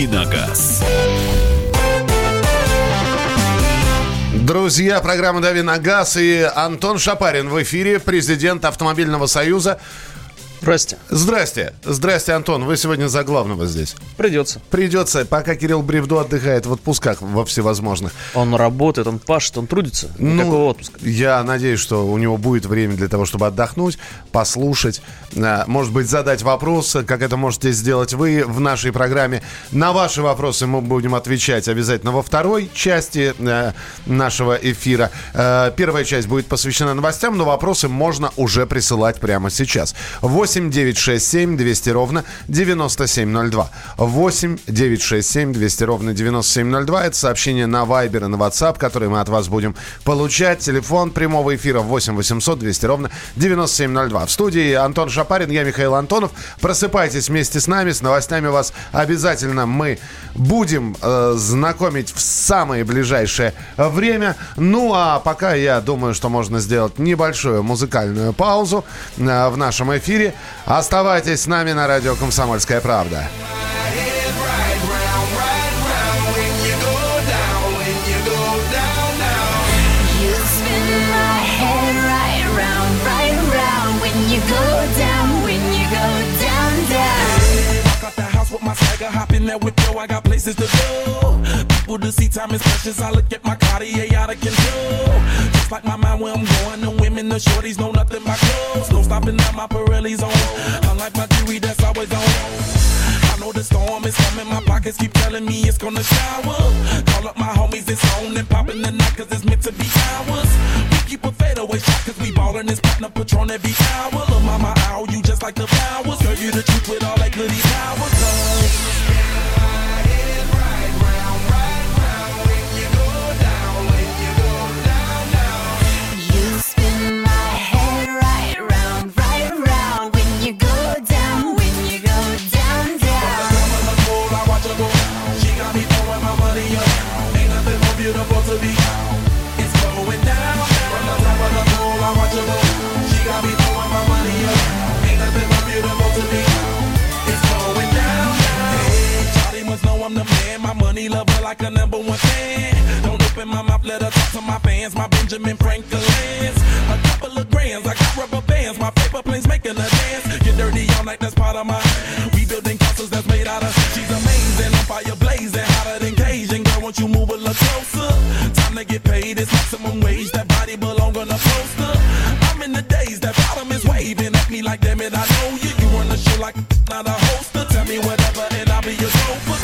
«Давиногаз». Друзья, программа «Дави на газ» и Антон Шапарин в эфире, президент Автомобильного союза. Здрасте. Здрасте. Здрасте, Антон. Вы сегодня за главного здесь. Придется. Придется, пока Кирилл Бревду отдыхает в отпусках во всевозможных. Он работает, он пашет, он трудится. Никакого ну, отпуска. Я надеюсь, что у него будет время для того, чтобы отдохнуть, послушать, а, может быть, задать вопросы, как это можете сделать вы в нашей программе. На ваши вопросы мы будем отвечать обязательно во второй части а, нашего эфира. А, первая часть будет посвящена новостям, но вопросы можно уже присылать прямо сейчас. 8 8 967 200 ровно 9702. 8 967 200 ровно 9702. Это сообщение на Viber и на WhatsApp, которые мы от вас будем получать. Телефон прямого эфира 8 800 200 ровно 9702. В студии Антон Шапарин, я Михаил Антонов. Просыпайтесь вместе с нами, с новостями вас обязательно мы будем э, знакомить в самое ближайшее время. Ну а пока я думаю, что можно сделать небольшую музыкальную паузу э, в нашем эфире. Оставайтесь с нами на радио «Комсомольская правда». hop in that whip, yo, I got places to go. People to see, time is precious. I look at my Cartier out of control. Like my mind where I'm going, the women, the shorties know nothing but clothes. No stopping at my Pirelli's on. Unlike my jewelry that's always on. I know the storm is coming, my pockets keep telling me it's gonna shower. Call up my homies, it's on and popping the night, cause it's meant to be ours. We keep a fadeaway shot, cause we ballin' this platinum patron every hour. Look, mama, ow, you just like the flowers. Girl, you the my Benjamin Franklin's. A couple of grands, I got rubber bands. My paper planes making a dance. Get dirty all night, that's part of my. We building castles that's made out of. She's amazing, I'm fire blazing, hotter than Cajun. Girl, won't you move a little closer? Time to get paid, it's maximum wage. That body belong on a poster. I'm in the days, that bottom is waving at me like, damn it, I know you. You run the show like not a hoster. Tell me whatever, and I'll be your chauffeur.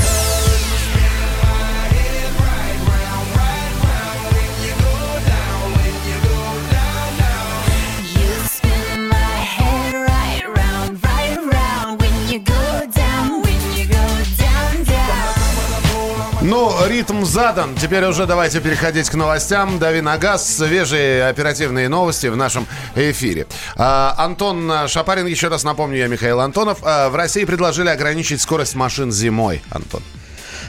Ритм задан. Теперь уже давайте переходить к новостям. Дави на газ. Свежие оперативные новости в нашем эфире. А, Антон Шапарин, еще раз напомню, я Михаил Антонов. А, в России предложили ограничить скорость машин зимой. Антон.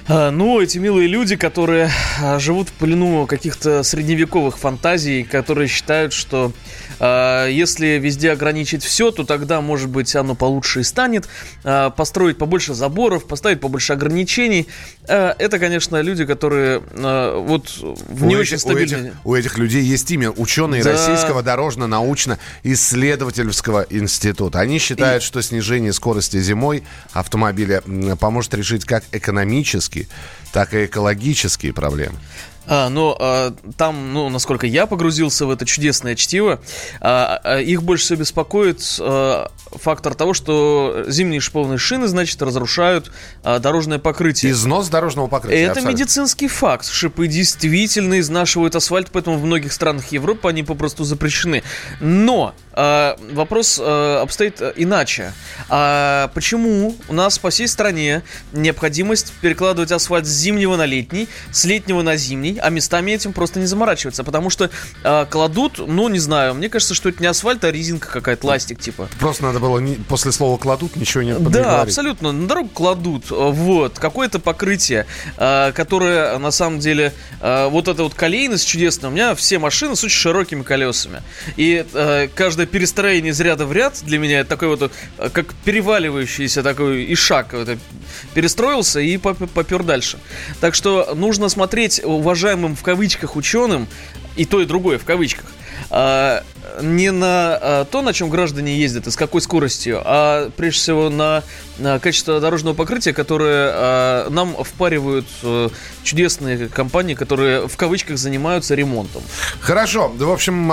А, ну, эти милые люди, которые а, живут в плену каких-то средневековых фантазий, которые считают, что если везде ограничить все, то тогда, может быть, оно получше и станет. Э, построить побольше заборов, поставить побольше ограничений. Э, это, конечно, люди, которые вот в не у очень стабильной... У этих, у этих людей есть имя. Ученые да. Российского дорожно-научно-исследовательского института. Они считают, и... что снижение скорости зимой автомобиля поможет решить как экономические, так и экологические проблемы. А, но а, там, ну, насколько я погрузился в это чудесное чтиво, а, а, их больше всего беспокоит а, фактор того, что зимние шипованные шины, значит, разрушают а, дорожное покрытие. Износ дорожного покрытия. Это абсолютно. медицинский факт. Шипы действительно изнашивают асфальт, поэтому в многих странах Европы они попросту запрещены. Но а, вопрос а, обстоит иначе. А почему у нас по всей стране необходимость перекладывать асфальт с зимнего на летний, с летнего на зимний, окей, а местами этим просто не заморачиваться, потому что э, кладут, ну, не знаю, мне кажется, что это не асфальт, а резинка какая-то, ластик типа. Просто надо было не, после слова кладут ничего не Да, говорить. абсолютно, на дорогу кладут, вот, какое-то покрытие, э, которое, на самом деле, э, вот эта вот колейность чудесная, у меня все машины с очень широкими колесами, и э, каждое перестроение из ряда в ряд для меня это такой вот, э, как переваливающийся такой ишак, это перестроился и попер дальше. Так что нужно смотреть уважаемым в кавычках ученым, и то, и другое в кавычках, а, не на а, то, на чем граждане ездят и с какой скоростью, а прежде всего на, на качество дорожного покрытия, которое а, нам впаривают а, чудесные компании, которые в кавычках занимаются ремонтом. Хорошо. В общем,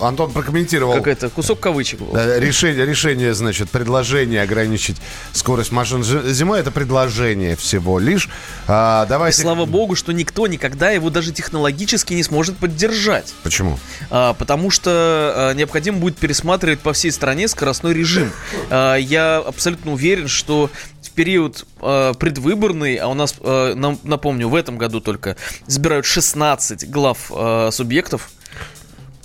Антон прокомментировал. Какой-то кусок кавычек был. Решение, решение, значит, предложение ограничить скорость машин зимой это предложение всего лишь. А, давайте... И слава богу, что никто никогда его даже технологически не сможет поддержать. Почему? А, потому что а, необходимо будет пересматривать по всей стране скоростной режим. А, я абсолютно уверен, что в период э, предвыборный, а у нас, э, нам, напомню, в этом году только избирают 16 глав э, субъектов,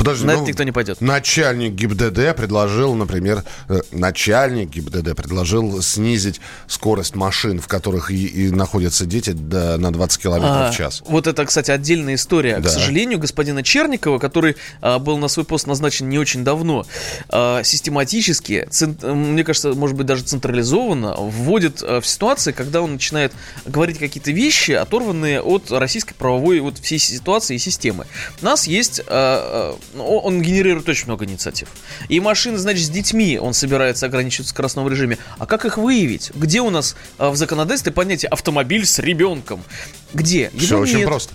Подожди, на ну, это никто не пойдет. Начальник ГИБДД предложил, например, э, начальник ГИБДД предложил снизить скорость машин, в которых и, и находятся дети, до, на 20 километров а, в час. Вот это, кстати, отдельная история. Да. К сожалению, господина Черникова, который а, был на свой пост назначен не очень давно, а, систематически, цент, мне кажется, может быть, даже централизованно вводит а, в ситуации, когда он начинает говорить какие-то вещи, оторванные от российской правовой вот всей ситуации и системы. У нас есть а, а он генерирует очень много инициатив. И машины, значит, с детьми он собирается ограничивать в скоростном режиме. А как их выявить? Где у нас а, в законодательстве понятие автомобиль с ребенком? Где? Его Все нет. очень просто.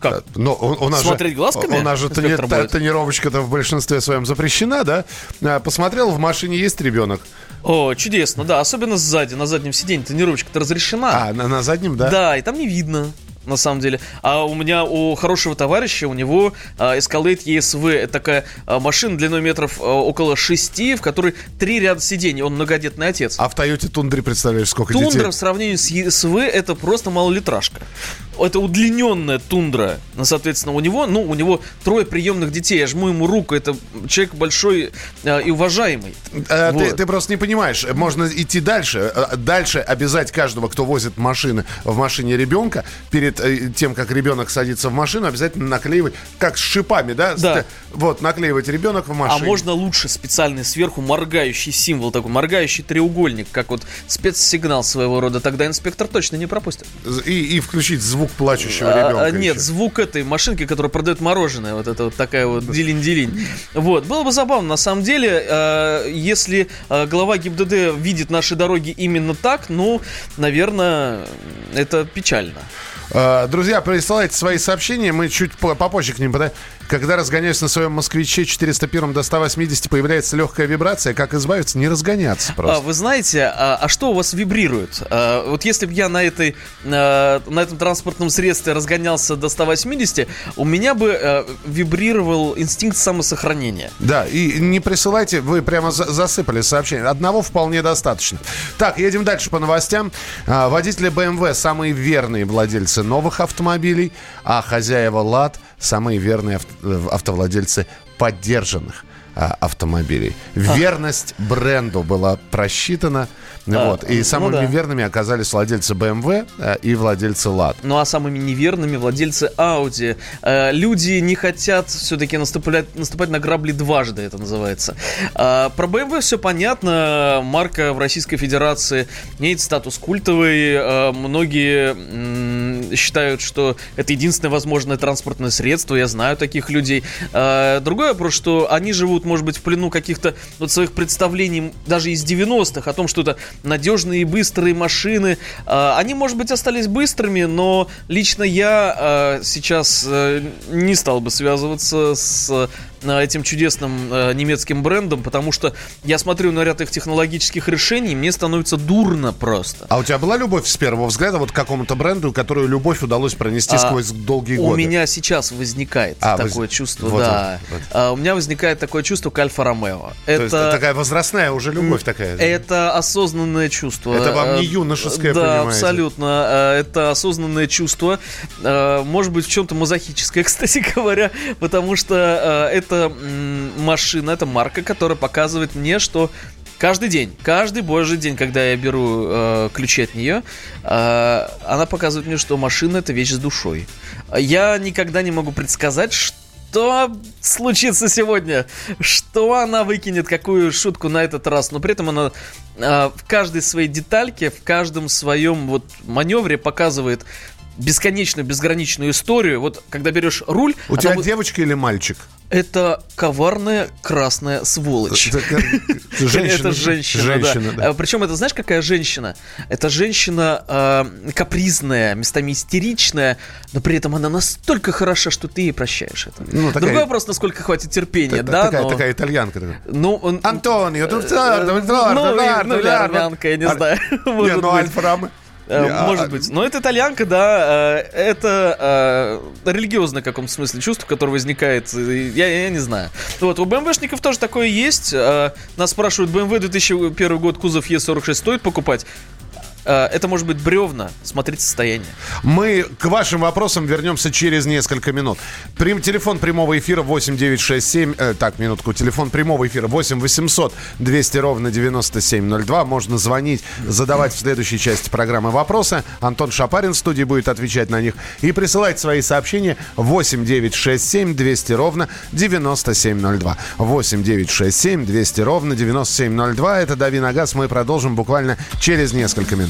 Как? Но у, у нас Смотреть же, глазками? У нас же тони, тонировочка-то в большинстве своем запрещена, да? А, посмотрел, в машине есть ребенок. О, чудесно, да, особенно сзади, на заднем сиденье тонировочка-то разрешена. А, на, на заднем, да? Да, и там не видно на самом деле. А у меня, у хорошего товарища, у него а, Escalade ESV. Это такая а, машина длиной метров а, около 6, в которой три ряда сидений. Он многодетный отец. А в Toyota Тундре, представляешь, сколько Тундра детей? Тундра в сравнении с ESV это просто малолитражка это удлиненная тундра. Ну, соответственно, у него, ну, у него трое приемных детей. Я жму ему руку. Это человек большой э, и уважаемый. А, вот. ты, ты просто не понимаешь. Можно идти дальше. Э, дальше обязать каждого, кто возит машины в машине ребенка, перед э, тем, как ребенок садится в машину, обязательно наклеивать, как с шипами, да? Да. Вот, наклеивать ребенок в машине. А можно лучше специальный сверху моргающий символ, такой моргающий треугольник, как вот спецсигнал своего рода. Тогда инспектор точно не пропустит. И, и включить звук плачущего ребенка. А, нет, еще. звук этой машинки, которая продает мороженое. Вот это вот такая вот дилин-дилин. Вот. Было бы забавно, на самом деле, э, если э, глава ГИБДД видит наши дороги именно так, ну, наверное, это печально. Э, друзья, присылайте свои сообщения, мы чуть попозже к ним подойдем. Когда разгоняюсь на своем москвиче 401 до 180, появляется легкая вибрация. Как избавиться? Не разгоняться просто. А, вы знаете, а, а что у вас вибрирует? А, вот если бы я на, этой, а, на этом транспортном средстве разгонялся до 180, у меня бы а, вибрировал инстинкт самосохранения. Да, и не присылайте, вы прямо за, засыпали сообщение. Одного вполне достаточно. Так, едем дальше по новостям. А, водители BMW самые верные владельцы новых автомобилей, а хозяева ЛАД самые верные авто автовладельцы поддержанных а, автомобилей. Верность бренду была просчитана а, вот. И ну, самыми да. верными оказались владельцы BMW э, и владельцы LAD. Ну а самыми неверными владельцы Audi. Э, люди не хотят все-таки наступать, наступать на грабли дважды, это называется. Э, про BMW все понятно. Марка в Российской Федерации имеет статус культовый. Э, многие м- считают, что это единственное возможное транспортное средство. Я знаю таких людей. Э, другой вопрос, что они живут, может быть, в плену каких-то вот своих представлений даже из 90-х о том, что это надежные и быстрые машины. А, они, может быть, остались быстрыми, но лично я а, сейчас э, не стал бы связываться с этим чудесным немецким брендом, потому что я смотрю на ряд их технологических решений, мне становится дурно просто. А у тебя была любовь с первого взгляда вот к какому-то бренду, которую любовь удалось пронести а, сквозь долгие у годы? У меня сейчас возникает а, такое воз... чувство, вот да. Вот, вот. А, у меня возникает такое чувство к Альфа-Ромео. Это... это такая возрастная уже любовь такая? Это осознанное чувство. Это вам не юношеское, Да, понимаете? абсолютно. Это осознанное чувство. Может быть, в чем-то мазохическое, кстати говоря, потому что это машина, это марка, которая показывает мне, что Каждый день, каждый божий день, когда я беру э, ключи от нее, э, она показывает мне, что машина это вещь с душой. Я никогда не могу предсказать, что случится сегодня, что она выкинет, какую шутку на этот раз, но при этом она э, в каждой своей детальке, в каждом своем вот маневре показывает бесконечную, безграничную историю. Вот когда берешь руль... У тебя будет... девочка или мальчик? Это коварная красная сволочь. Это женщина. Это женщина, женщина да. да. Причем это знаешь, какая женщина? Это женщина э, капризная, местами истеричная, но при этом она настолько хороша, что ты ей прощаешь это. Ну, такая, Другой вопрос, насколько хватит терпения, да? Такая, но... такая итальянка. Ну, он... Антонио, ну, ну, или армянка, я не знаю. Не, ну Альфа Ромео. Э, может быть. Но это итальянка, да, э, это э, религиозное в каком-то смысле чувство, которое возникает, я, я не знаю. Вот, у БМВшников тоже такое есть. Нас спрашивают, BMW 2001 год, кузов Е46 стоит покупать? Э, это может быть бревна. Смотрите состояние. Мы к вашим вопросам вернемся через несколько минут. Прим, телефон прямого эфира 8967. Э, так, минутку. Телефон прямого эфира 8 800 200 ровно 9702. Можно звонить, задавать в следующей части программы вопросы. Антон Шапарин в студии будет отвечать на них. И присылать свои сообщения 8 967 200 ровно 9702. 8 967 200 ровно 9702. Это Дави на газ. Мы продолжим буквально через несколько минут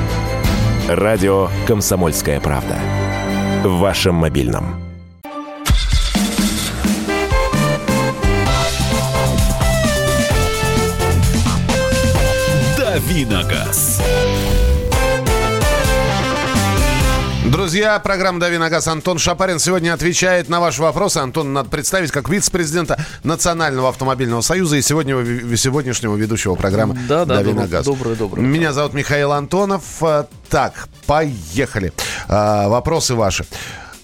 Радио «Комсомольская правда». В вашем мобильном. Давиногаз. Друзья, программа «Дави на газ» Антон Шапарин сегодня отвечает на ваши вопросы. Антон надо представить как вице-президента Национального автомобильного союза и сегодня, сегодняшнего ведущего программы да, да, «Дави на газ». Доброе, доброе. Меня зовут Михаил Антонов. Так, поехали. А, вопросы ваши.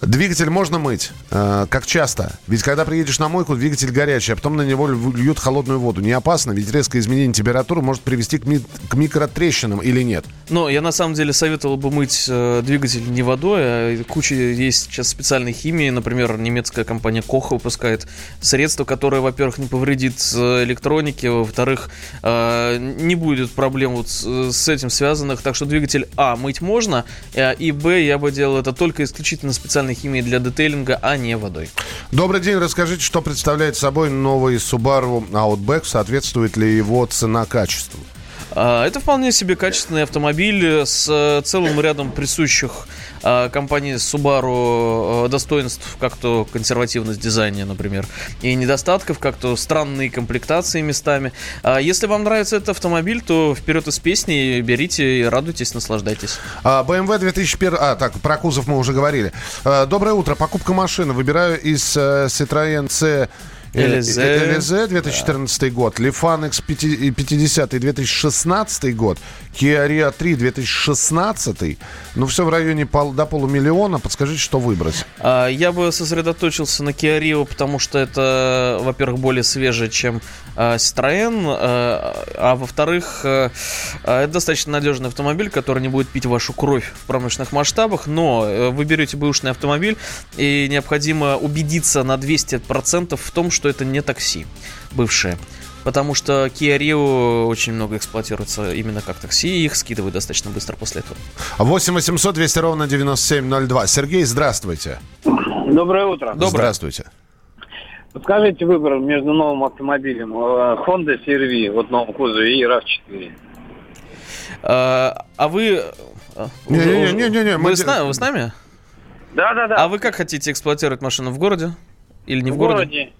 Двигатель можно мыть. Э, как часто? Ведь когда приедешь на мойку, двигатель горячий, а потом на него льют холодную воду. Не опасно? Ведь резкое изменение температуры может привести к, ми- к микротрещинам или нет? Ну, я на самом деле советовал бы мыть э, двигатель не водой, а куча есть сейчас специальной химии. Например, немецкая компания Коха выпускает средство, которое, во-первых, не повредит э, электронике, во-вторых, э, не будет проблем вот с, с этим связанных. Так что двигатель А мыть можно, э, и Б я бы делал это только исключительно специально специальной химией для детейлинга, а не водой. Добрый день. Расскажите, что представляет собой новый Subaru Outback? Соответствует ли его цена качеству? А, это вполне себе качественный автомобиль с э, целым рядом присущих компании Subaru э, достоинств, как то консервативность дизайна, например, и недостатков, как то странные комплектации местами. А, если вам нравится этот автомобиль, то вперед из песни, берите и радуйтесь, наслаждайтесь. BMW 2001... А, так, про кузов мы уже говорили. Доброе утро. Покупка машины. Выбираю из э, Citroёn C ЛЗ. ЛЗ 2014 год, Лифан X50 2016 год, Kia Rio 3 2016, ну все в районе пол, до полумиллиона, подскажите, что выбрать? А, я бы сосредоточился на Kia Rio, потому что это, во-первых, более свежее, чем а, Citroёn, а, а во-вторых, а, это достаточно надежный автомобиль, который не будет пить вашу кровь в промышленных масштабах, но э, вы берете бэушный автомобиль, и необходимо убедиться на 200% в том, что это не такси бывшее. Потому что Kia Rio очень много эксплуатируется именно как такси, и их скидывают достаточно быстро после этого. 8 800 200 ровно 9702. Сергей, здравствуйте. Доброе утро. Доброе. Здравствуйте. Подскажите выбор между новым автомобилем э, Honda CR-V, вот в новом кузове, и RAV4. А, а вы... а, Не, уже- не, уже- не, не, не, мы Вы, с нами, вы с нами? Да-да-да. А вы как хотите эксплуатировать машину? В городе? Или не в, в городе? городе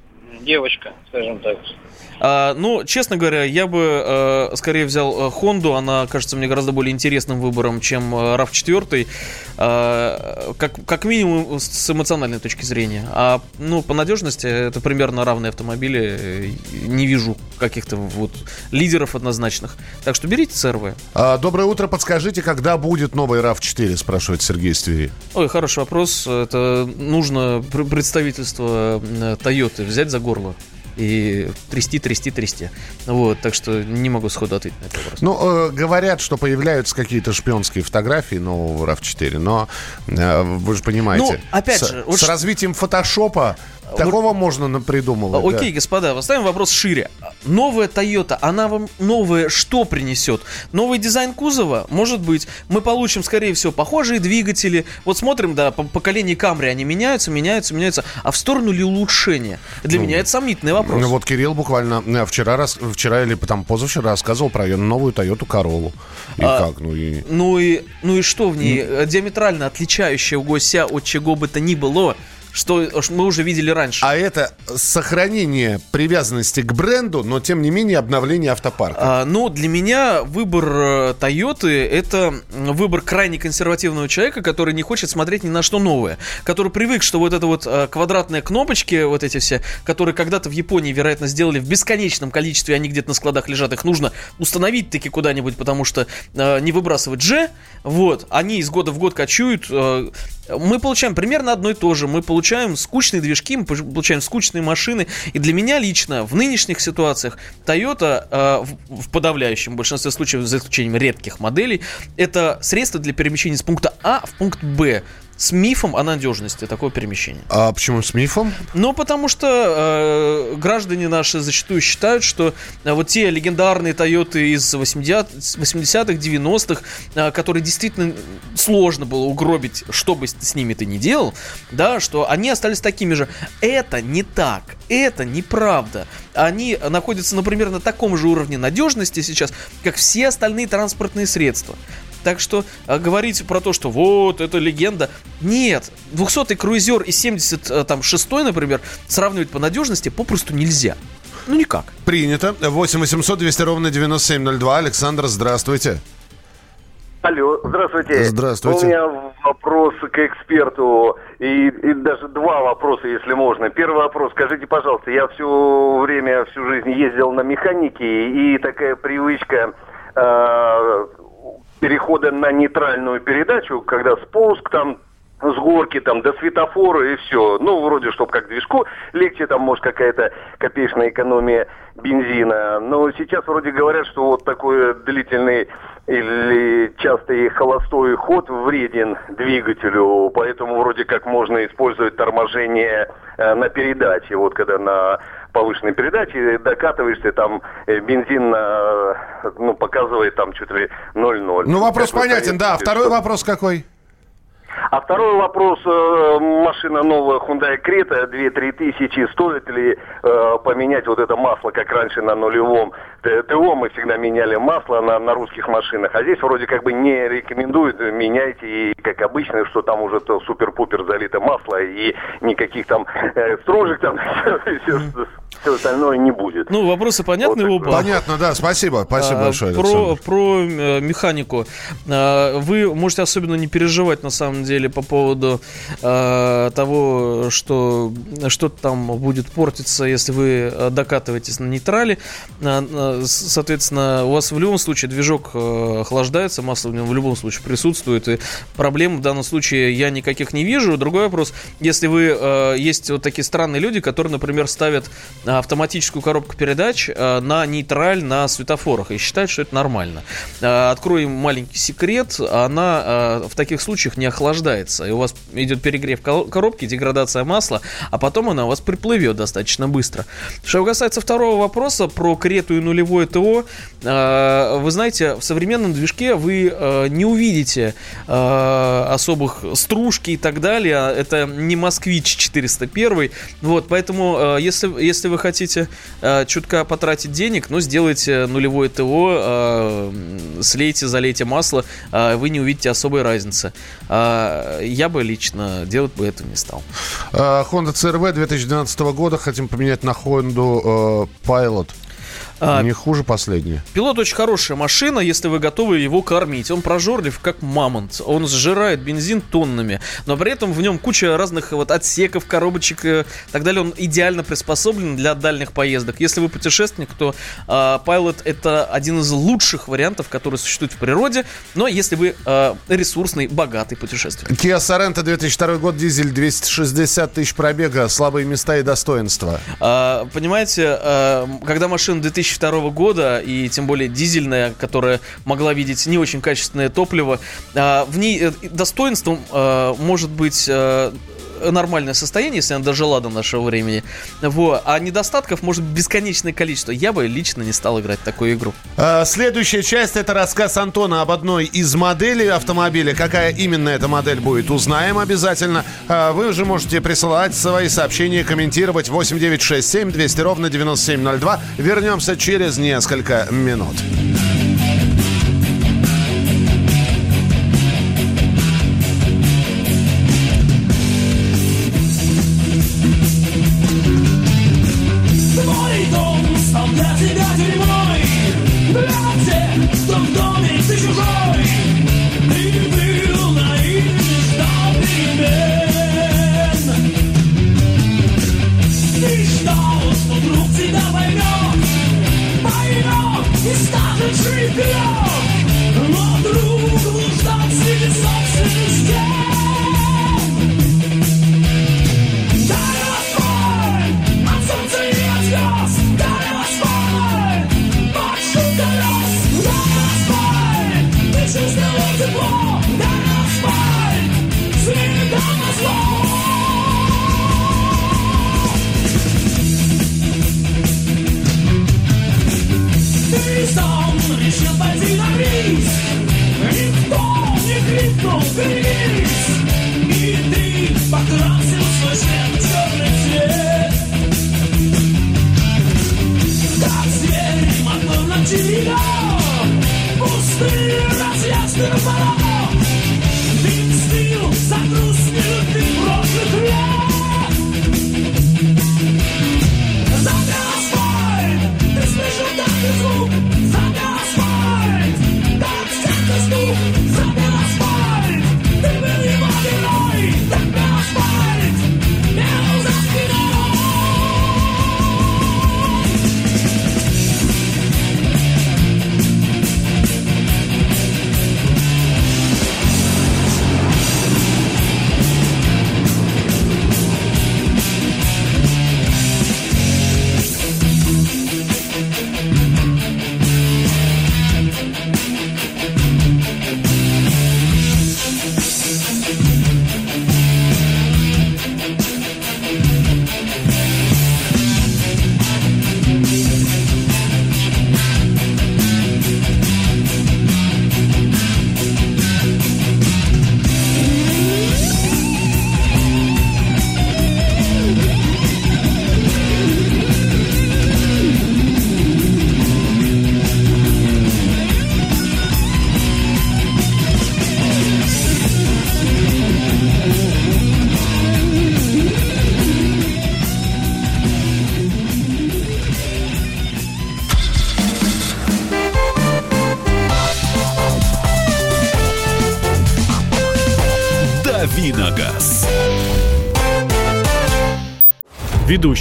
девочка, скажем так. А, ну, честно говоря, я бы э, скорее взял э, Хонду. Она кажется мне гораздо более интересным выбором, чем э, RAV4. э, как, как минимум с эмоциональной точки зрения. А ну, по надежности это примерно равные автомобили. Не вижу каких-то вот лидеров однозначных. Так что берите CRV. А, доброе утро, подскажите, когда будет новый RAV4, спрашивает Сергей из Твери. Ой, хороший вопрос. Это нужно пр- представительство Toyota взять за горло и трясти, трясти, трясти. Вот, так что не могу сходу ответить на этот вопрос. Ну, э, говорят, что появляются какие-то шпионские фотографии нового RAV4, но э, вы же понимаете. Ну, опять с, же, вот с развитием фотошопа такого можно напридумывать. да. Окей, господа, поставим вопрос шире. Новая Toyota, она вам новое что принесет? Новый дизайн кузова? Может быть. Мы получим, скорее всего, похожие двигатели. Вот смотрим, да, по поколение Camry, они меняются, меняются, меняются. А в сторону ли улучшения? Для меня это сомнительный вопрос. Ну, вот Кирилл буквально э, вчера, рас- вчера или там позавчера рассказывал про ее новую Toyota Corolla. И А, как? Ну и... Ну и, ну и что в ней? Э, Диаметрально отличающегося от чего бы то ни было, что мы уже видели раньше. А это сохранение привязанности к бренду, но тем не менее обновление автопарка. А, ну, для меня выбор э, Тойоты это выбор крайне консервативного человека, который не хочет смотреть ни на что новое, который привык, что вот это вот э, квадратные кнопочки, вот эти все, которые когда-то в Японии, вероятно, сделали в бесконечном количестве, они где-то на складах лежат, их нужно установить таки куда-нибудь, потому что э, не выбрасывать же, вот, они из года в год кочуют, э, мы получаем примерно одно и то же. Мы получаем скучные движки, мы получаем скучные машины. И для меня лично в нынешних ситуациях Toyota э, в подавляющем большинстве случаев, за исключением редких моделей, это средство для перемещения с пункта А в пункт Б с мифом о надежности такого перемещения. А почему с мифом? Ну, потому что э, граждане наши зачастую считают, что э, вот те легендарные Тойоты из 80 80-х, 90-х, э, которые действительно сложно было угробить, что бы с, с ними ты ни делал, да, что они остались такими же. Это не так. Это неправда. Они находятся, например, на таком же уровне надежности сейчас, как все остальные транспортные средства. Так что а, говорить про то, что вот, это легенда. Нет, 200-й круизер и 76-й, например, сравнивать по надежности попросту нельзя. Ну никак. Принято. 8 800 200 ровно 9702. Александр, здравствуйте. Алло, здравствуйте. Здравствуйте. У меня вопрос к эксперту, и, и даже два вопроса, если можно. Первый вопрос, скажите, пожалуйста, я все время, всю жизнь ездил на механике, и такая привычка э, перехода на нейтральную передачу, когда спуск там с горки там до светофора и все. Ну, вроде, чтобы как движку легче, там, может, какая-то копеечная экономия бензина. Но сейчас вроде говорят, что вот такой длительный или частый холостой ход вреден двигателю, поэтому вроде как можно использовать торможение э, на передаче. Вот когда на повышенной передаче докатываешься, там э, бензин ну, показывает там чуть ли 0,0. Ну, вопрос Как понятен, да. советуете, Второй вопрос какой? а второй вопрос, э, машина новая Hyundai Creta, 2-3 тысячи, стоит ли э, поменять вот это масло, как раньше на нулевом ТО, мы всегда меняли масло на, на русских машинах, а здесь вроде как бы не рекомендуют, меняйте, и как обычно, что там уже то супер-пупер залито масло, и никаких там э, строжек там, все, остальное не будет. Ну, вопросы понятны Вот оба. Понятно, да. Спасибо. Спасибо А, большое, Про, про э, механику. А, Вы можете особенно не переживать, на самом деле, по поводу э, того, что что-то там будет портиться, если вы э, докатываетесь на нейтрале. А, а, Соответственно, у вас в любом случае движок э, охлаждается, масло в нем в любом случае присутствует, и проблем в данном случае я никаких не вижу. Другой вопрос, если вы есть вот такие странные люди, которые, например, ставят автоматическую коробку передач э, на нейтраль на светофорах и считают, что это нормально. Э, Открою им маленький секрет, она э, в таких случаях не охлаждается и у вас идет перегрев коробки, деградация масла, а потом она у вас приплывет достаточно быстро. Что касается второго вопроса про крету и нулевое ТО, вы знаете, в современном движке вы не увидите особых стружки и так далее. Это не Москвич 401. Вот, поэтому, если, если вы хотите чутка потратить денег, ну, сделайте нулевое ТО, слейте, залейте масло, вы не увидите особой разницы. Я бы лично делать бы этого не стал. Honda CRV 2012 года хотим поменять на Honda Pilot. А, Не хуже последнее. Пилот очень хорошая машина, если вы готовы его кормить. Он прожорлив, как мамонт. Он сжирает бензин тоннами. Но при этом в нем куча разных вот отсеков, коробочек и так далее. Он идеально приспособлен для дальних поездок. Если вы путешественник, то э, Pilot это один из лучших вариантов, который существует в природе. Но если вы э, ресурсный, богатый путешественник. Kia Sorento 2002 год, дизель 260 тысяч пробега, слабые места и достоинства. Э, понимаете, э, когда машина 2000 2002 года, и тем более дизельная, которая могла видеть не очень качественное топливо, а, в ней э, достоинством а, может быть э, нормальное состояние, если она дожила до нашего времени. Вот. А недостатков может бесконечное количество. Я бы лично не стал играть в такую игру. А, следующая часть это рассказ Антона об одной из моделей автомобиля. Какая именно эта модель будет, узнаем обязательно. А, вы уже можете присылать свои сообщения, комментировать 8967 200 ровно 9702. Вернемся через несколько минут. knows, но вдруг тебя поймет Поймет и станет жить вперед Но вдруг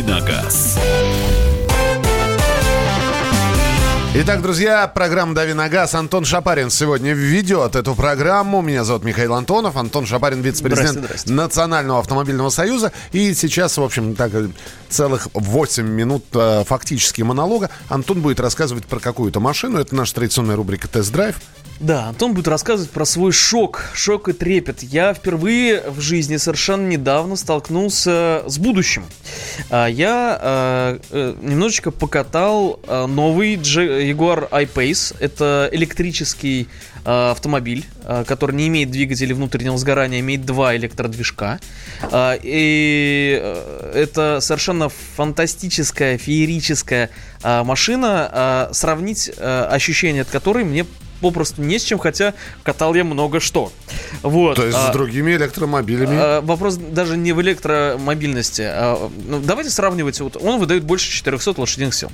Давиногаз. Итак, друзья, программа «Дави на газ». Антон Шапарин сегодня ведет эту программу. Меня зовут Михаил Антонов. Антон Шапарин, вице-президент Здрасте, здрасте. Национального автомобильного союза. И сейчас, в общем, так целых 8 минут э, фактически монолога. Антон будет рассказывать про какую-то машину. Это наша традиционная рубрика «Тест-драйв». Да, Антон будет рассказывать про свой шок, шок и трепет. Я впервые в жизни совершенно недавно столкнулся с будущим. А, Я а, э, немножечко покатал а, новый Jaguar I-Pace. Это электрический автомобиль, который не имеет двигателя внутреннего сгорания, имеет два электродвижка. И э, это совершенно фантастическая, феерическая машина, сравнить а, ощущение от которой мне попросту не с чем, хотя катал я много что. Вот. То есть а, с другими электромобилями. а, вопрос даже не в электромобильности. а, ну, давайте сравнивать. Вот он выдает больше 400 лошадиных сил.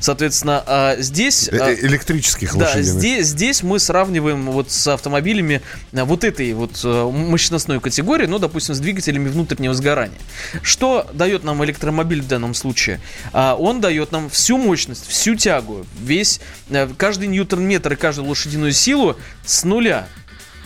Соответственно, а, здесь... Э, а, э, электрических да, лошадиных. здесь, здесь мы сравниваем вот с автомобилями а, вот этой вот э, мощностной категории, ну, допустим, с двигателями внутреннего сгорания. Что дает нам электромобиль в данном случае? А, Он дает нам всю мощность, всю тягу, весь, э, каждый ньютон-метр и каждую лошадиную силу с нуля.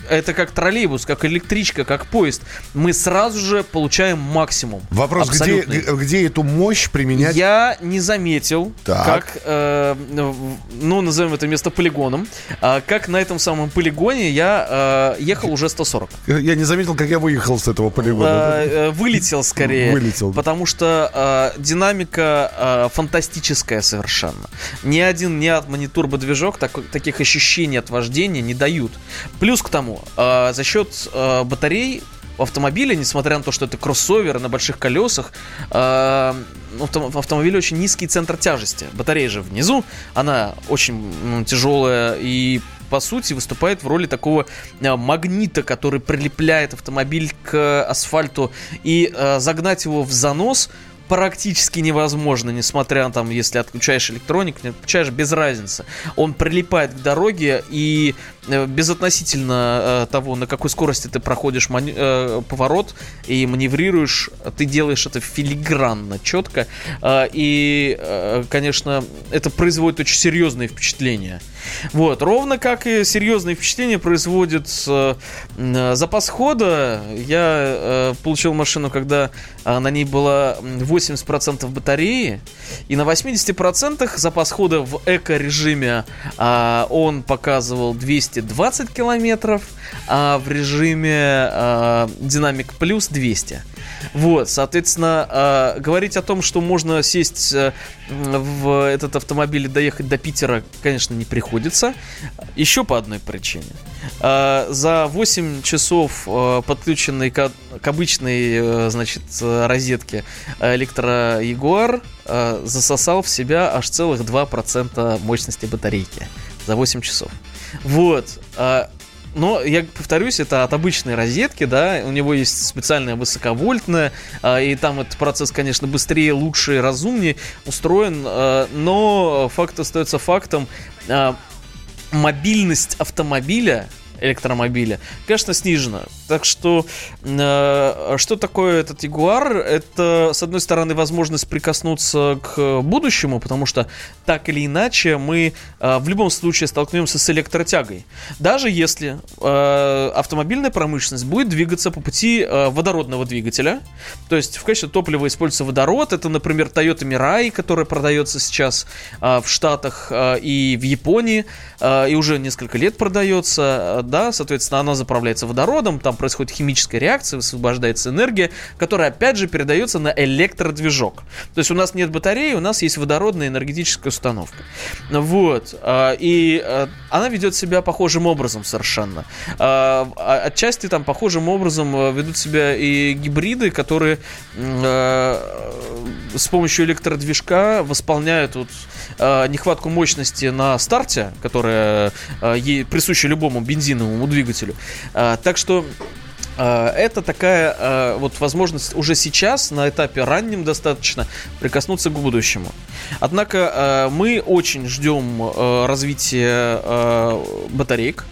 Это как троллейбус, как электричка, как поезд. Мы сразу же получаем максимум. Вопрос, где, Абсолютный. где эту мощь применять? Я не заметил, Так. как, э, в- ну, назовем это место полигоном, а, как на этом самом полигоне я э, ехал уже 140. Я не заметил, как я выехал с этого полигона. Э, э, Вылетел скорее. Вылетел. Потому что э, динамика э, фантастическая совершенно. Ни один, ни Atman, ни турбодвижок так- таких ощущений от вождения не дают. Плюс к тому, э, за счет э, батарей автомобиля, несмотря на то, что это кроссовер на больших колесах, э, в автомобиле очень низкий центр тяжести. Батарея же внизу, она очень ну, тяжелая и по сути выступает в роли такого э, магнита, который прилепляет автомобиль к асфальту и э, загнать его в занос практически невозможно, несмотря на там, если отключаешь электронику, не отключаешь, без разницы. Он прилипает к дороге и безотносительно э, того, на какой скорости ты проходишь э, поворот и маневрируешь, ты делаешь это филигранно, четко. Э, и, э, конечно, это производит очень серьезные впечатления. Вот, ровно как и серьезные впечатления производит э, запас хода. Я э, получил машину, когда э, на ней было м, 80% батареи, и на 80% запас хода в эко-режиме а, он показывал 220 километров, а в режиме а, динамик плюс 200. Вот, соответственно, а, говорить о том, что можно сесть э, в этот автомобиль и доехать до Питера, конечно, не приходится. Еще по одной причине. А, За 8 часов э, подключенной к, к обычной, э, значит, э, розетке электро Ягуар э, засосал в себя аж целых 2% мощности батарейки за 8 часов. Вот. а, но, я повторюсь, это от обычной розетки, да, у него есть специальная высоковольтная, а, и там этот процесс, конечно, быстрее, лучше, разумнее устроен, а, но факт остается фактом. Мобильность автомобиля электромобиля, конечно, снижена. Так что, э, что такое этот Ягуар? Это, с одной стороны, возможность прикоснуться к будущему, потому что так или иначе мы э, в любом случае столкнемся с электротягой. Даже если э, автомобильная промышленность будет двигаться по пути э, водородного двигателя, то есть в качестве топлива используется водород, это, например, Toyota Mirai, которая продается сейчас э, в Штатах э, и в Японии, э, и уже несколько лет продается. Да, соответственно, она заправляется водородом, там происходит химическая реакция, высвобождается энергия, которая, опять же, передается на электродвижок. То есть у нас нет батареи, у нас есть водородная энергетическая установка. Вот. а, И а, она ведет себя похожим образом совершенно. А, Отчасти там похожим образом ведут себя и гибриды, которые с помощью электродвижка восполняют вот, нехватку мощности на старте, которая присуща любому бензиновому двигателю. А, Так что а, это такая а, вот возможность уже сейчас, на этапе раннем достаточно, прикоснуться к будущему. Однако а, мы очень ждем развития батареек.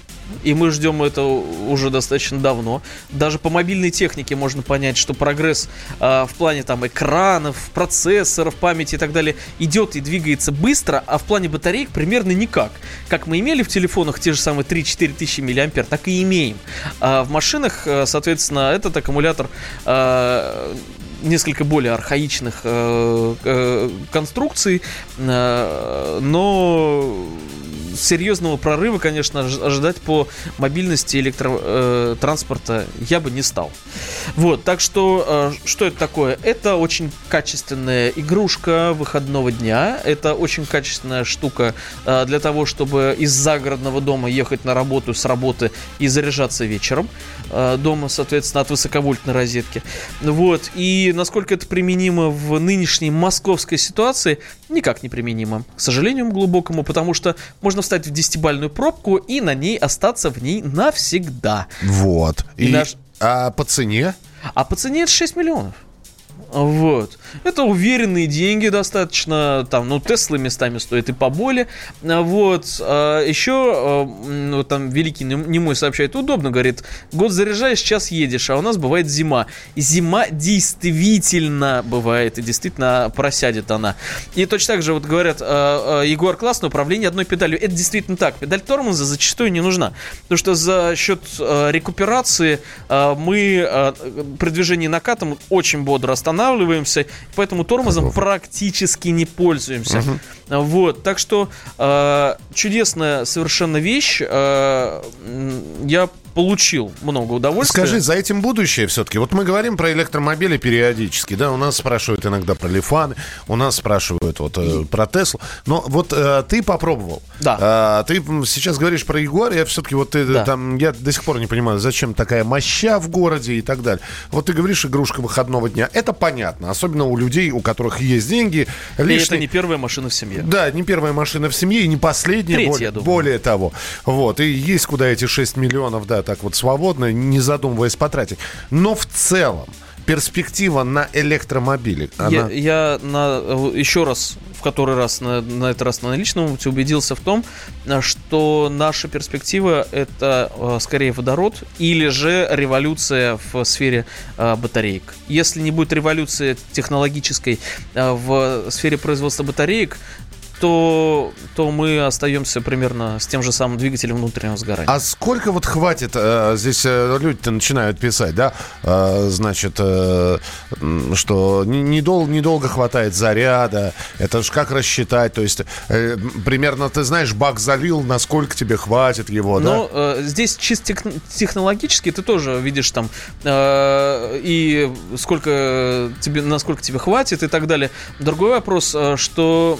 И мы ждем это уже достаточно давно. Даже по мобильной технике можно понять, что прогресс а, в плане там экранов, процессоров, памяти и так далее идет и двигается быстро, а в плане батареек примерно никак. Как мы имели в телефонах те же самые 3-4 тысячи миллиампер, так и имеем. А в машинах, а, соответственно, этот аккумулятор а, несколько более архаичных э, э, конструкций, э, но серьезного прорыва, конечно, ож- ожидать по мобильности электротранспорта я бы не стал. Вот, так что, что это такое? Это очень качественная игрушка выходного дня, это очень качественная штука для того, чтобы из загородного дома ехать на работу с работы и заряжаться вечером дома, соответственно, от высоковольтной розетки. Вот, и насколько это применимо в нынешней московской ситуации, никак не применимо, к сожалению глубокому, потому что можно встать в десятибальную пробку и на ней остаться в ней навсегда. Вот. И И, наш- А по цене? А по цене это 6 миллионов. Вот. Это уверенные деньги достаточно. Там, ну, Теслы местами стоят и поболее. Вот. А Еще, м, ну, там, великий нем- немой сообщает, удобно, говорит, год заряжаешь, час едешь, а у нас бывает зима. И зима действительно бывает, и действительно просядет она. И точно так же, вот говорят, а, а, Егор, классное управление одной педалью. Это действительно так. Педаль тормоза зачастую не нужна. Потому что за счет рекуперации мы при движении накатом очень бодро останавливаемся, поэтому тормозом практически не пользуемся. Вот, так что э, чудесная совершенно вещь. э, я получил много удовольствия. Скажи, за этим будущее все-таки. Вот мы говорим про электромобили периодически, да, у нас спрашивают иногда про Лифаны, у нас спрашивают вот э, про Теслу. Но вот э, ты попробовал. Да. А, ты сейчас говоришь про Ягуар, я все-таки вот ты, Да. там, я до сих пор не понимаю, зачем такая моща в городе и так далее. Вот ты говоришь, игрушка выходного дня. Это понятно, особенно у людей, у которых есть деньги. И лишний- это не первая машина в семье. Да, не первая машина в семье и не последняя. Третья, более, я думаю. более того. Вот. И есть куда эти 6 миллионов, да, так вот свободно, не задумываясь потратить. Но в целом перспектива на электромобили. Я, она- я на, э, еще раз, в который раз, на, на этот раз на личном убедился в том, э, что наша перспектива это э, скорее водород или же революция в сфере батареек. Если не будет революции технологической в сфере производства батареек, то, то мы остаемся примерно с тем же самым двигателем внутреннего сгорания. А сколько вот хватит, э, здесь э, люди-то начинают писать, да, э, значит, э, что не- недол- недолго хватает заряда, это ж как рассчитать, то есть э, примерно, ты знаешь, бак залил, насколько тебе хватит его, да? Э, здесь чисто тех- технологически ты тоже видишь там э, и сколько тебе, насколько тебе хватит и так далее. Другой вопрос, что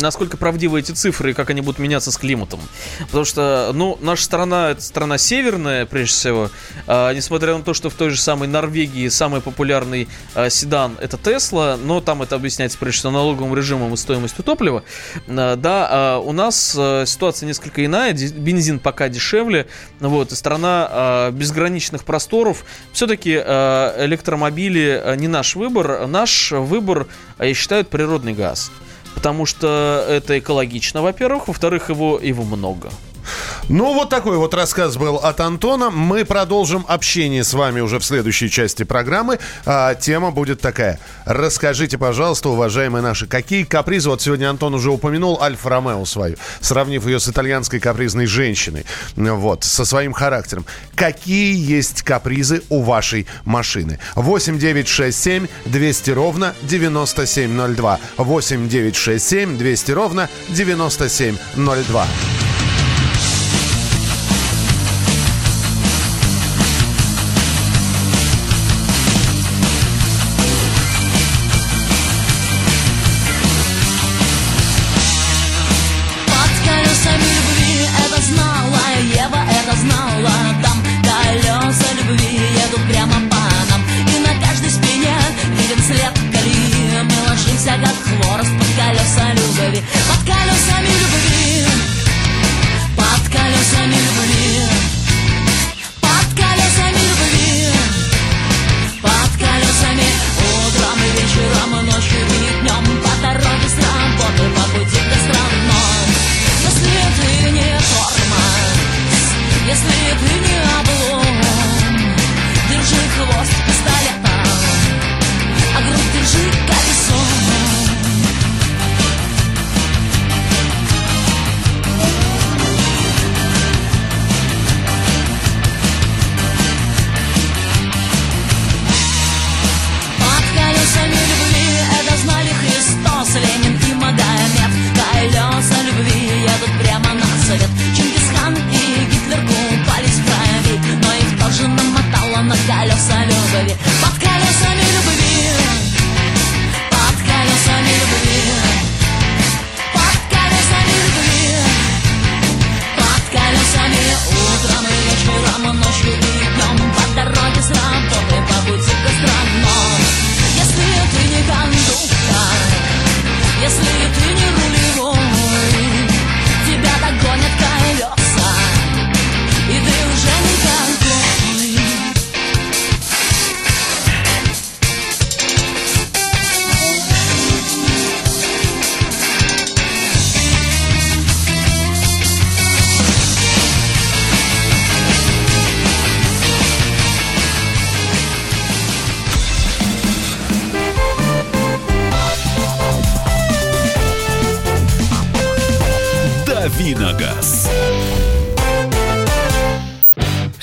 насколько правдивы эти цифры и как они будут меняться с климатом. Потому что, ну, наша страна это страна северная, прежде всего. А, несмотря на то, что в той же самой Норвегии самый популярный э, седан это Тесла, но там это объясняется прежде всего налоговым режимом и стоимостью топлива. Э, да, а у нас э, ситуация несколько иная, бензин пока дешевле, вот, и страна э, безграничных просторов. Все-таки электромобили э, не наш выбор, наш выбор, э, я считаю, природный газ. Потому что это экологично, во-первых, во-вторых, его, его много. Ну, вот такой вот рассказ был от Антона. Мы продолжим общение с вами уже в следующей части программы. А, тема будет такая. Расскажите, пожалуйста, уважаемые наши, какие капризы... Вот сегодня Антон уже упомянул Альфа-Ромео свою, сравнив ее с итальянской капризной женщиной. Вот, со своим характером. Какие есть капризы у вашей машины? 8 9 6 7 200 ровно 9702. 8 9 6 7 200 ровно 9702.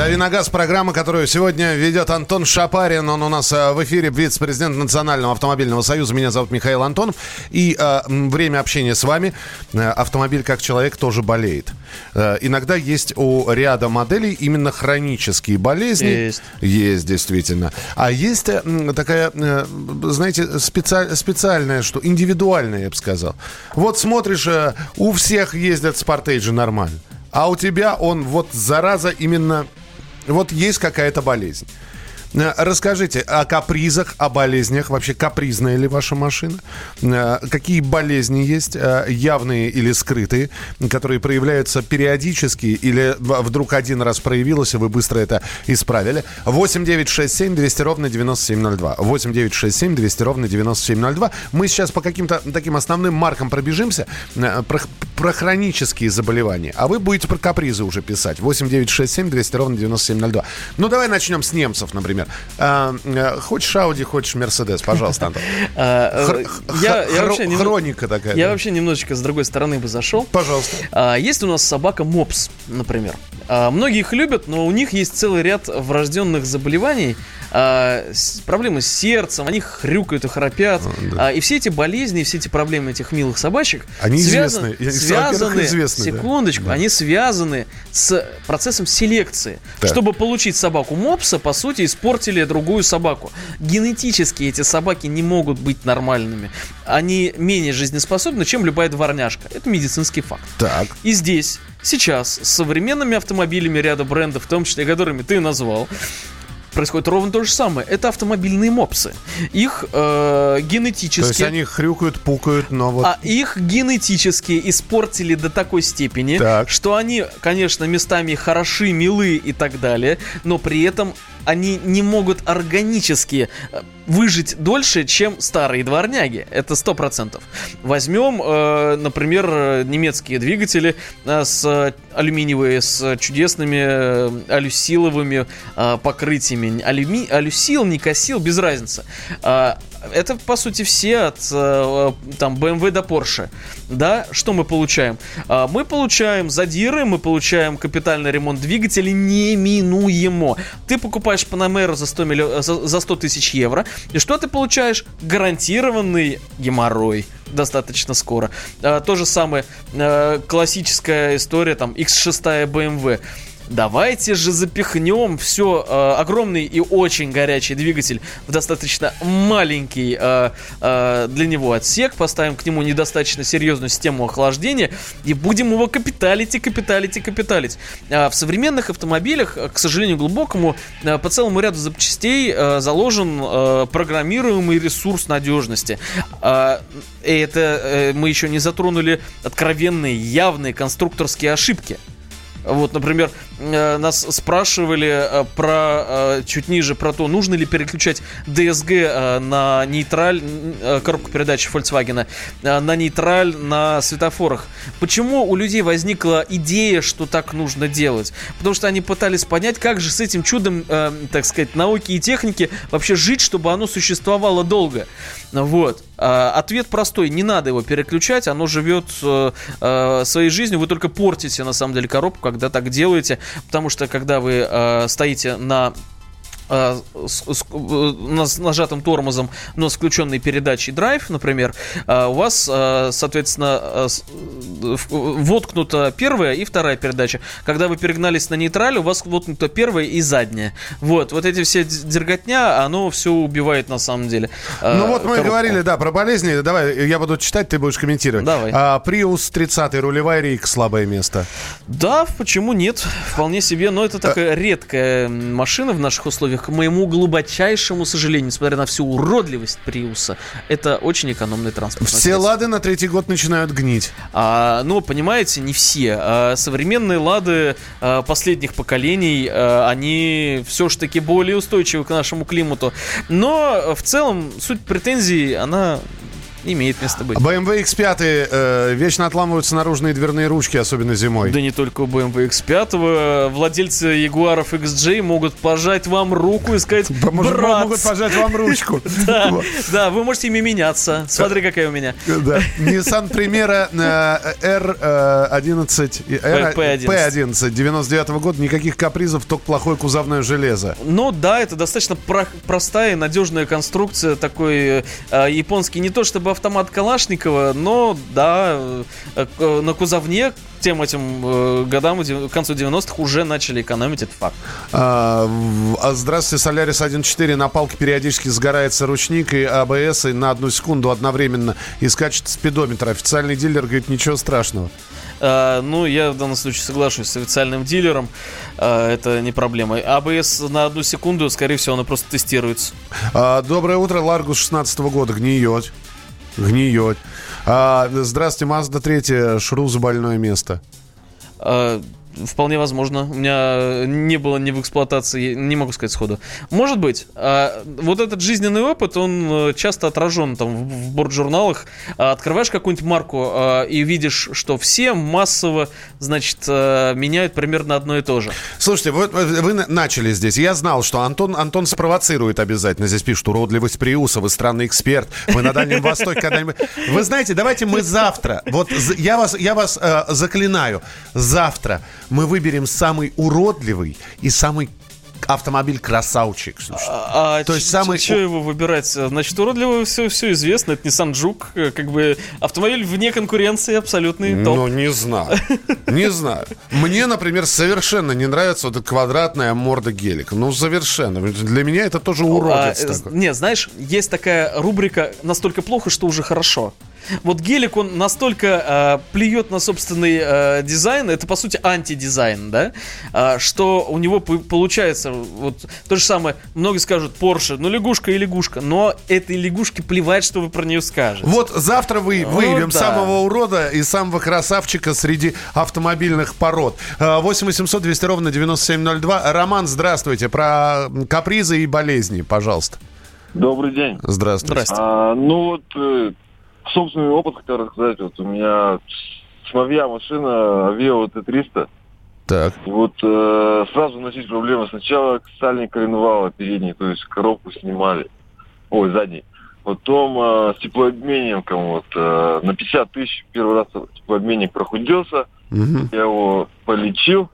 Дави на газ, программа, которую сегодня ведет Антон Шапарин. Он у нас э, в эфире вице-президент Национального автомобильного союза. Меня зовут Михаил Антонов. И э, время общения с вами. Э, автомобиль как человек тоже болеет. Э, иногда есть у ряда моделей именно хронические болезни. Есть. Есть, действительно. А есть э, такая, э, знаете, специаль- специальная, что индивидуальная, я бы сказал. Вот смотришь, э, у всех ездят спортейджи нормально. А у тебя он вот зараза именно вот есть какая-то болезнь. Э, Расскажите о капризах, о болезнях. Вообще капризная ли ваша машина? Э, Какие болезни есть, э, явные или скрытые, которые проявляются периодически или вдруг один раз проявилось, и вы быстро это исправили? 8 9 6 7 200 ровно 9702. 8 9 6 7 200 ровно 9702. Мы сейчас по каким-то таким основным маркам пробежимся. Про, про хронические заболевания. А вы будете про капризы уже писать. 8 9 6 7 200 ровно 9702. Ну, давай начнем с немцев, например. А, э, хочешь Ауди, хочешь Мерседес, пожалуйста, Антон. Хроника такая, Я да. вообще немножечко с другой стороны бы зашел. Пожалуйста. А, Есть у нас собака Мопс, например. А, Многие их любят, но у них есть целый ряд врожденных заболеваний, проблемы с сердцем, они хрюкают и храпят. И все эти болезни, все эти проблемы этих милых собачек Они связаны, известны. Связаны, известны, да. секундочку, Да. они связаны с процессом селекции. Так. Чтобы получить собаку Мопса, по сути, испортили другую собаку. Генетически эти собаки не могут быть нормальными. Они менее жизнеспособны, чем любая дворняжка. Это медицинский факт. Так. И здесь, сейчас, с современными автомобилями ряда брендов, в том числе, которыми ты назвал, происходит ровно то же самое. Это автомобильные мопсы. Их э, генетически... То есть они хрюкают, пукают, но вот... А их генетически испортили до такой степени, Так. что они, конечно, местами хороши, милы и так далее, но при этом они не могут органически э, выжить дольше, чем старые дворняги. Это сто процентов. Возьмем, э, например, э, немецкие двигатели э, с э, алюминиевые, с чудесными э, алюсиловыми э, покрытиями. Алюми... Алюсил, никосил, без разницы. А, это, по сути, все от э, там BMW до Porsche. Да, что мы получаем? А, Мы получаем задиры, мы получаем капитальный ремонт двигателя неминуемо. Ты покупаешь Panamera за 100, миллион, за, за 100 тысяч евро, и что ты получаешь? Гарантированный геморрой достаточно скоро. А, то же самое, э, классическая история, там, X6 BMW. Давайте же запихнем все огромный и очень горячий двигатель в достаточно маленький э, э, для него отсек, поставим к нему недостаточно серьезную систему охлаждения и будем его капиталить и капиталить и капиталить. А в современных автомобилях, э, к сожалению глубокому, э, по целому ряду запчастей э, заложен э, программируемый ресурс надежности. А, и это э, мы еще не затронули откровенные, явные конструкторские ошибки. Вот, например, э, нас спрашивали э, про э, чуть ниже про то, нужно ли переключать DSG э, на нейтраль, э, коробку передач Volkswagen, э, на нейтраль на светофорах. Почему у людей возникла идея, что так нужно делать? Потому что они пытались понять, как же с этим чудом, э, так сказать, науки и техники вообще жить, чтобы оно существовало долго. Вот. А, Ответ простой, не надо его переключать, оно живет э, э, своей жизнью, вы только портите на самом деле коробку, когда так делаете, потому что когда вы э, стоите на э, с, с- э, с нажатым тормозом, но с включенной передачей драйв, например, э, у вас, э, соответственно, э, воткнута первая и вторая передача. Когда вы перегнались на нейтраль, у вас воткнута первая и задняя. Вот, вот эти все дерготня, оно все убивает на самом деле. Ну вот мы коробку. говорили, да, про болезни. Давай, я буду читать, ты будешь комментировать. Давай. А, Prius 30 рулевая рейка, слабое место. Да, почему нет? Вполне себе, но это Э. такая редкая машина в наших условиях. К моему глубочайшему сожалению, несмотря на всю уродливость Приуса, это очень экономный транспорт. Все лады на третий год начинают гнить. А, ну, понимаете, не все. А, современные лады а, последних поколений, а, они все ж таки более устойчивы к нашему климату. Но в целом суть претензий, она имеет место быть. BMW X5 э, вечно отламываются наружные дверные ручки, особенно зимой. Да не только у BMW X5. Владельцы Ягуаров XJ могут пожать вам руку и сказать, Может, брат, могут пожать вам ручку. да, вы можете ими меняться. Смотри, какая у меня. Nissan Primera э, R11, R, P11. P11 99 года, никаких капризов, только плохое кузовное железо. Ну да, это достаточно про- простая и надежная конструкция, такой э, японский, не то чтобы автомат Калашникова, но да, э, э, на кузовне тем этим э, годам, к концу 90-х уже начали экономить, это факт. А, а, здравствуйте, Солярис 1.4. На палке периодически сгорается ручник и АБС, и на одну секунду одновременно и скачет спидометр. Официальный дилер говорит, ничего страшного. Э, ну, я в данном случае соглашусь с официальным дилером, э, это не проблема. АБС на одну секунду, скорее всего, оно просто тестируется. А, доброе утро, Ларгус 16 года. Гниет. Гниет. А, здравствуйте, Мазда 3. Шруза больное место. Э, Вполне возможно. У меня не было ни в эксплуатации, не могу сказать сходу. Может быть. А, Вот этот жизненный опыт, он э, часто отражен там в в борт-журналах. А, Открываешь какую-нибудь марку а, и видишь, что все массово, значит, э, меняют примерно одно и то же. Слушайте, вот э, вы на- начали здесь. Я знал, что Антон, Антон спровоцирует обязательно. Здесь пишут, уродливость Приуса, вы странный эксперт. Вы на Дальнем Востоке когда-нибудь... Вы знаете, давайте мы завтра, вот я вас, я вас э, заклинаю, завтра мы выберем самый уродливый и самый автомобиль-красавчик. слушай. А То есть самый- Что его выбирать? Значит, уродливо все, все известно. Это Nissan Juke. э, Как бы автомобиль вне конкуренции абсолютный топ. Ну, не знаю. Не знаю. Мне, например, совершенно не нравится вот эта квадратная морда гелика. Ну, совершенно. Для меня это тоже уродец А, э, такой. Не, знаешь, есть такая рубрика «Настолько плохо, что уже хорошо». Вот гелик, он настолько э, плюет на собственный э, дизайн, это по сути антидизайн, да, А, что у него получается вот то же самое, многие скажут Porsche, ну лягушка и лягушка, но этой лягушке плевать, что вы про нее скажете. Вот завтра вы Вот выявим да. самого урода и самого красавчика среди автомобильных пород. А, 8 800 200 ровно 9702. Роман, здравствуйте. Про капризы и болезни, пожалуйста. Добрый день. Здравствуйте. А, ну вот, э, собственный опыт хотел рассказать. Вот у меня моя машина Aveo T300. Так. И вот э, сразу начались проблемы. Сначала сальник коленвала передний, то есть коробку снимали. Ой, задний. Потом э, с теплообменником вот э, на 50 тысяч первый раз теплообменник прохудился. Я его полечил,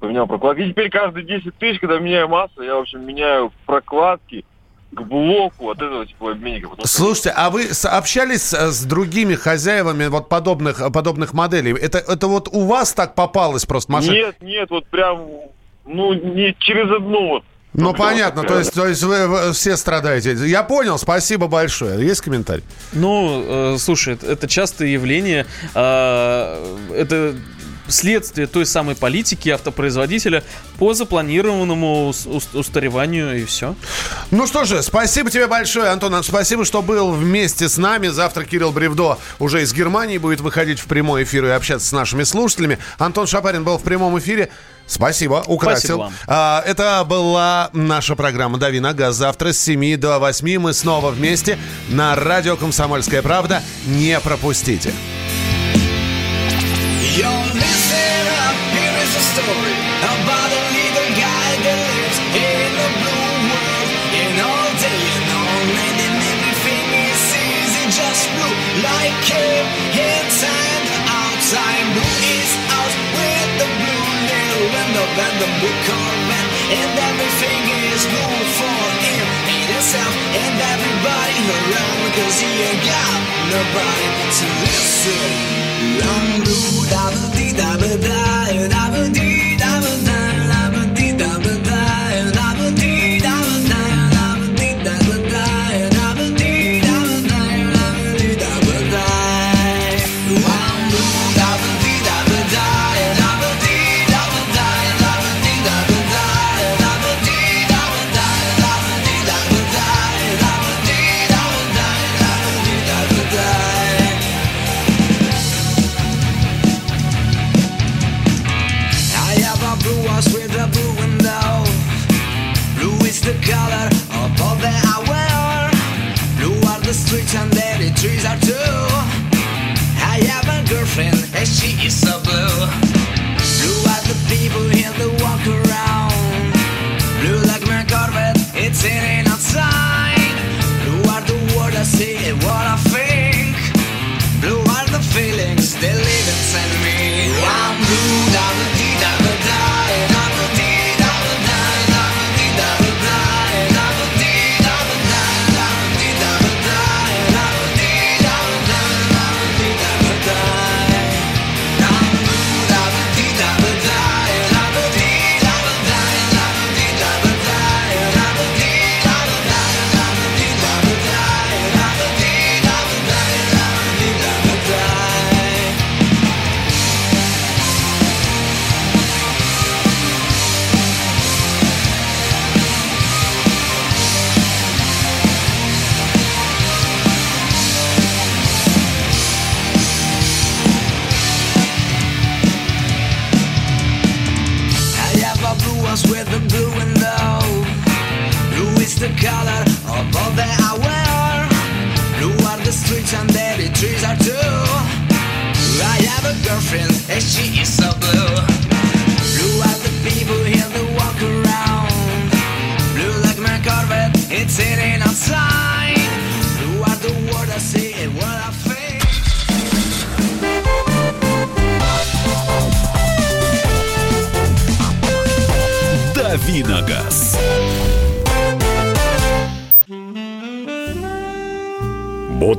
поменял прокладки. И теперь каждые 10 тысяч, когда меняю масло, я, в общем, меняю прокладки к блоку от этого теплообменника. Потому что Слушайте, а вы общались с, другими хозяевами вот подобных, подобных моделей? Это, это вот у вас так попалась просто машина? Нет, нет, вот прям, ну, не через одну вот. Ну, понятно, то есть, то есть вы, вы все страдаете. Я понял, спасибо большое. Есть комментарий? Ну, э, слушай, это- это частое явление. э, это следствие той самой политики автопроизводителя по запланированному ус- ус- устареванию и все. Ну что же, спасибо тебе большое, Антон. Спасибо, что был вместе с нами. Завтра Кирилл Бревдо уже из Германии будет выходить в прямой эфир и общаться с нашими слушателями. Антон Шапарин был в прямом эфире. Спасибо, украсил. Спасибо вам. А, это была наша программа «Дави на газ». Завтра с 7 до 8 мы снова вместе на радио «Комсомольская правда». Не пропустите. Yo, about a little guy that lives in the blue world. And all day and all night, and everything he sees is just blue, like him, inside, outside. Blue is out with the blue nail and the blue man and everything is blue for him and himself and everybody around, cause he ain't got nobody to listen. I'm blue, da da dee da da da.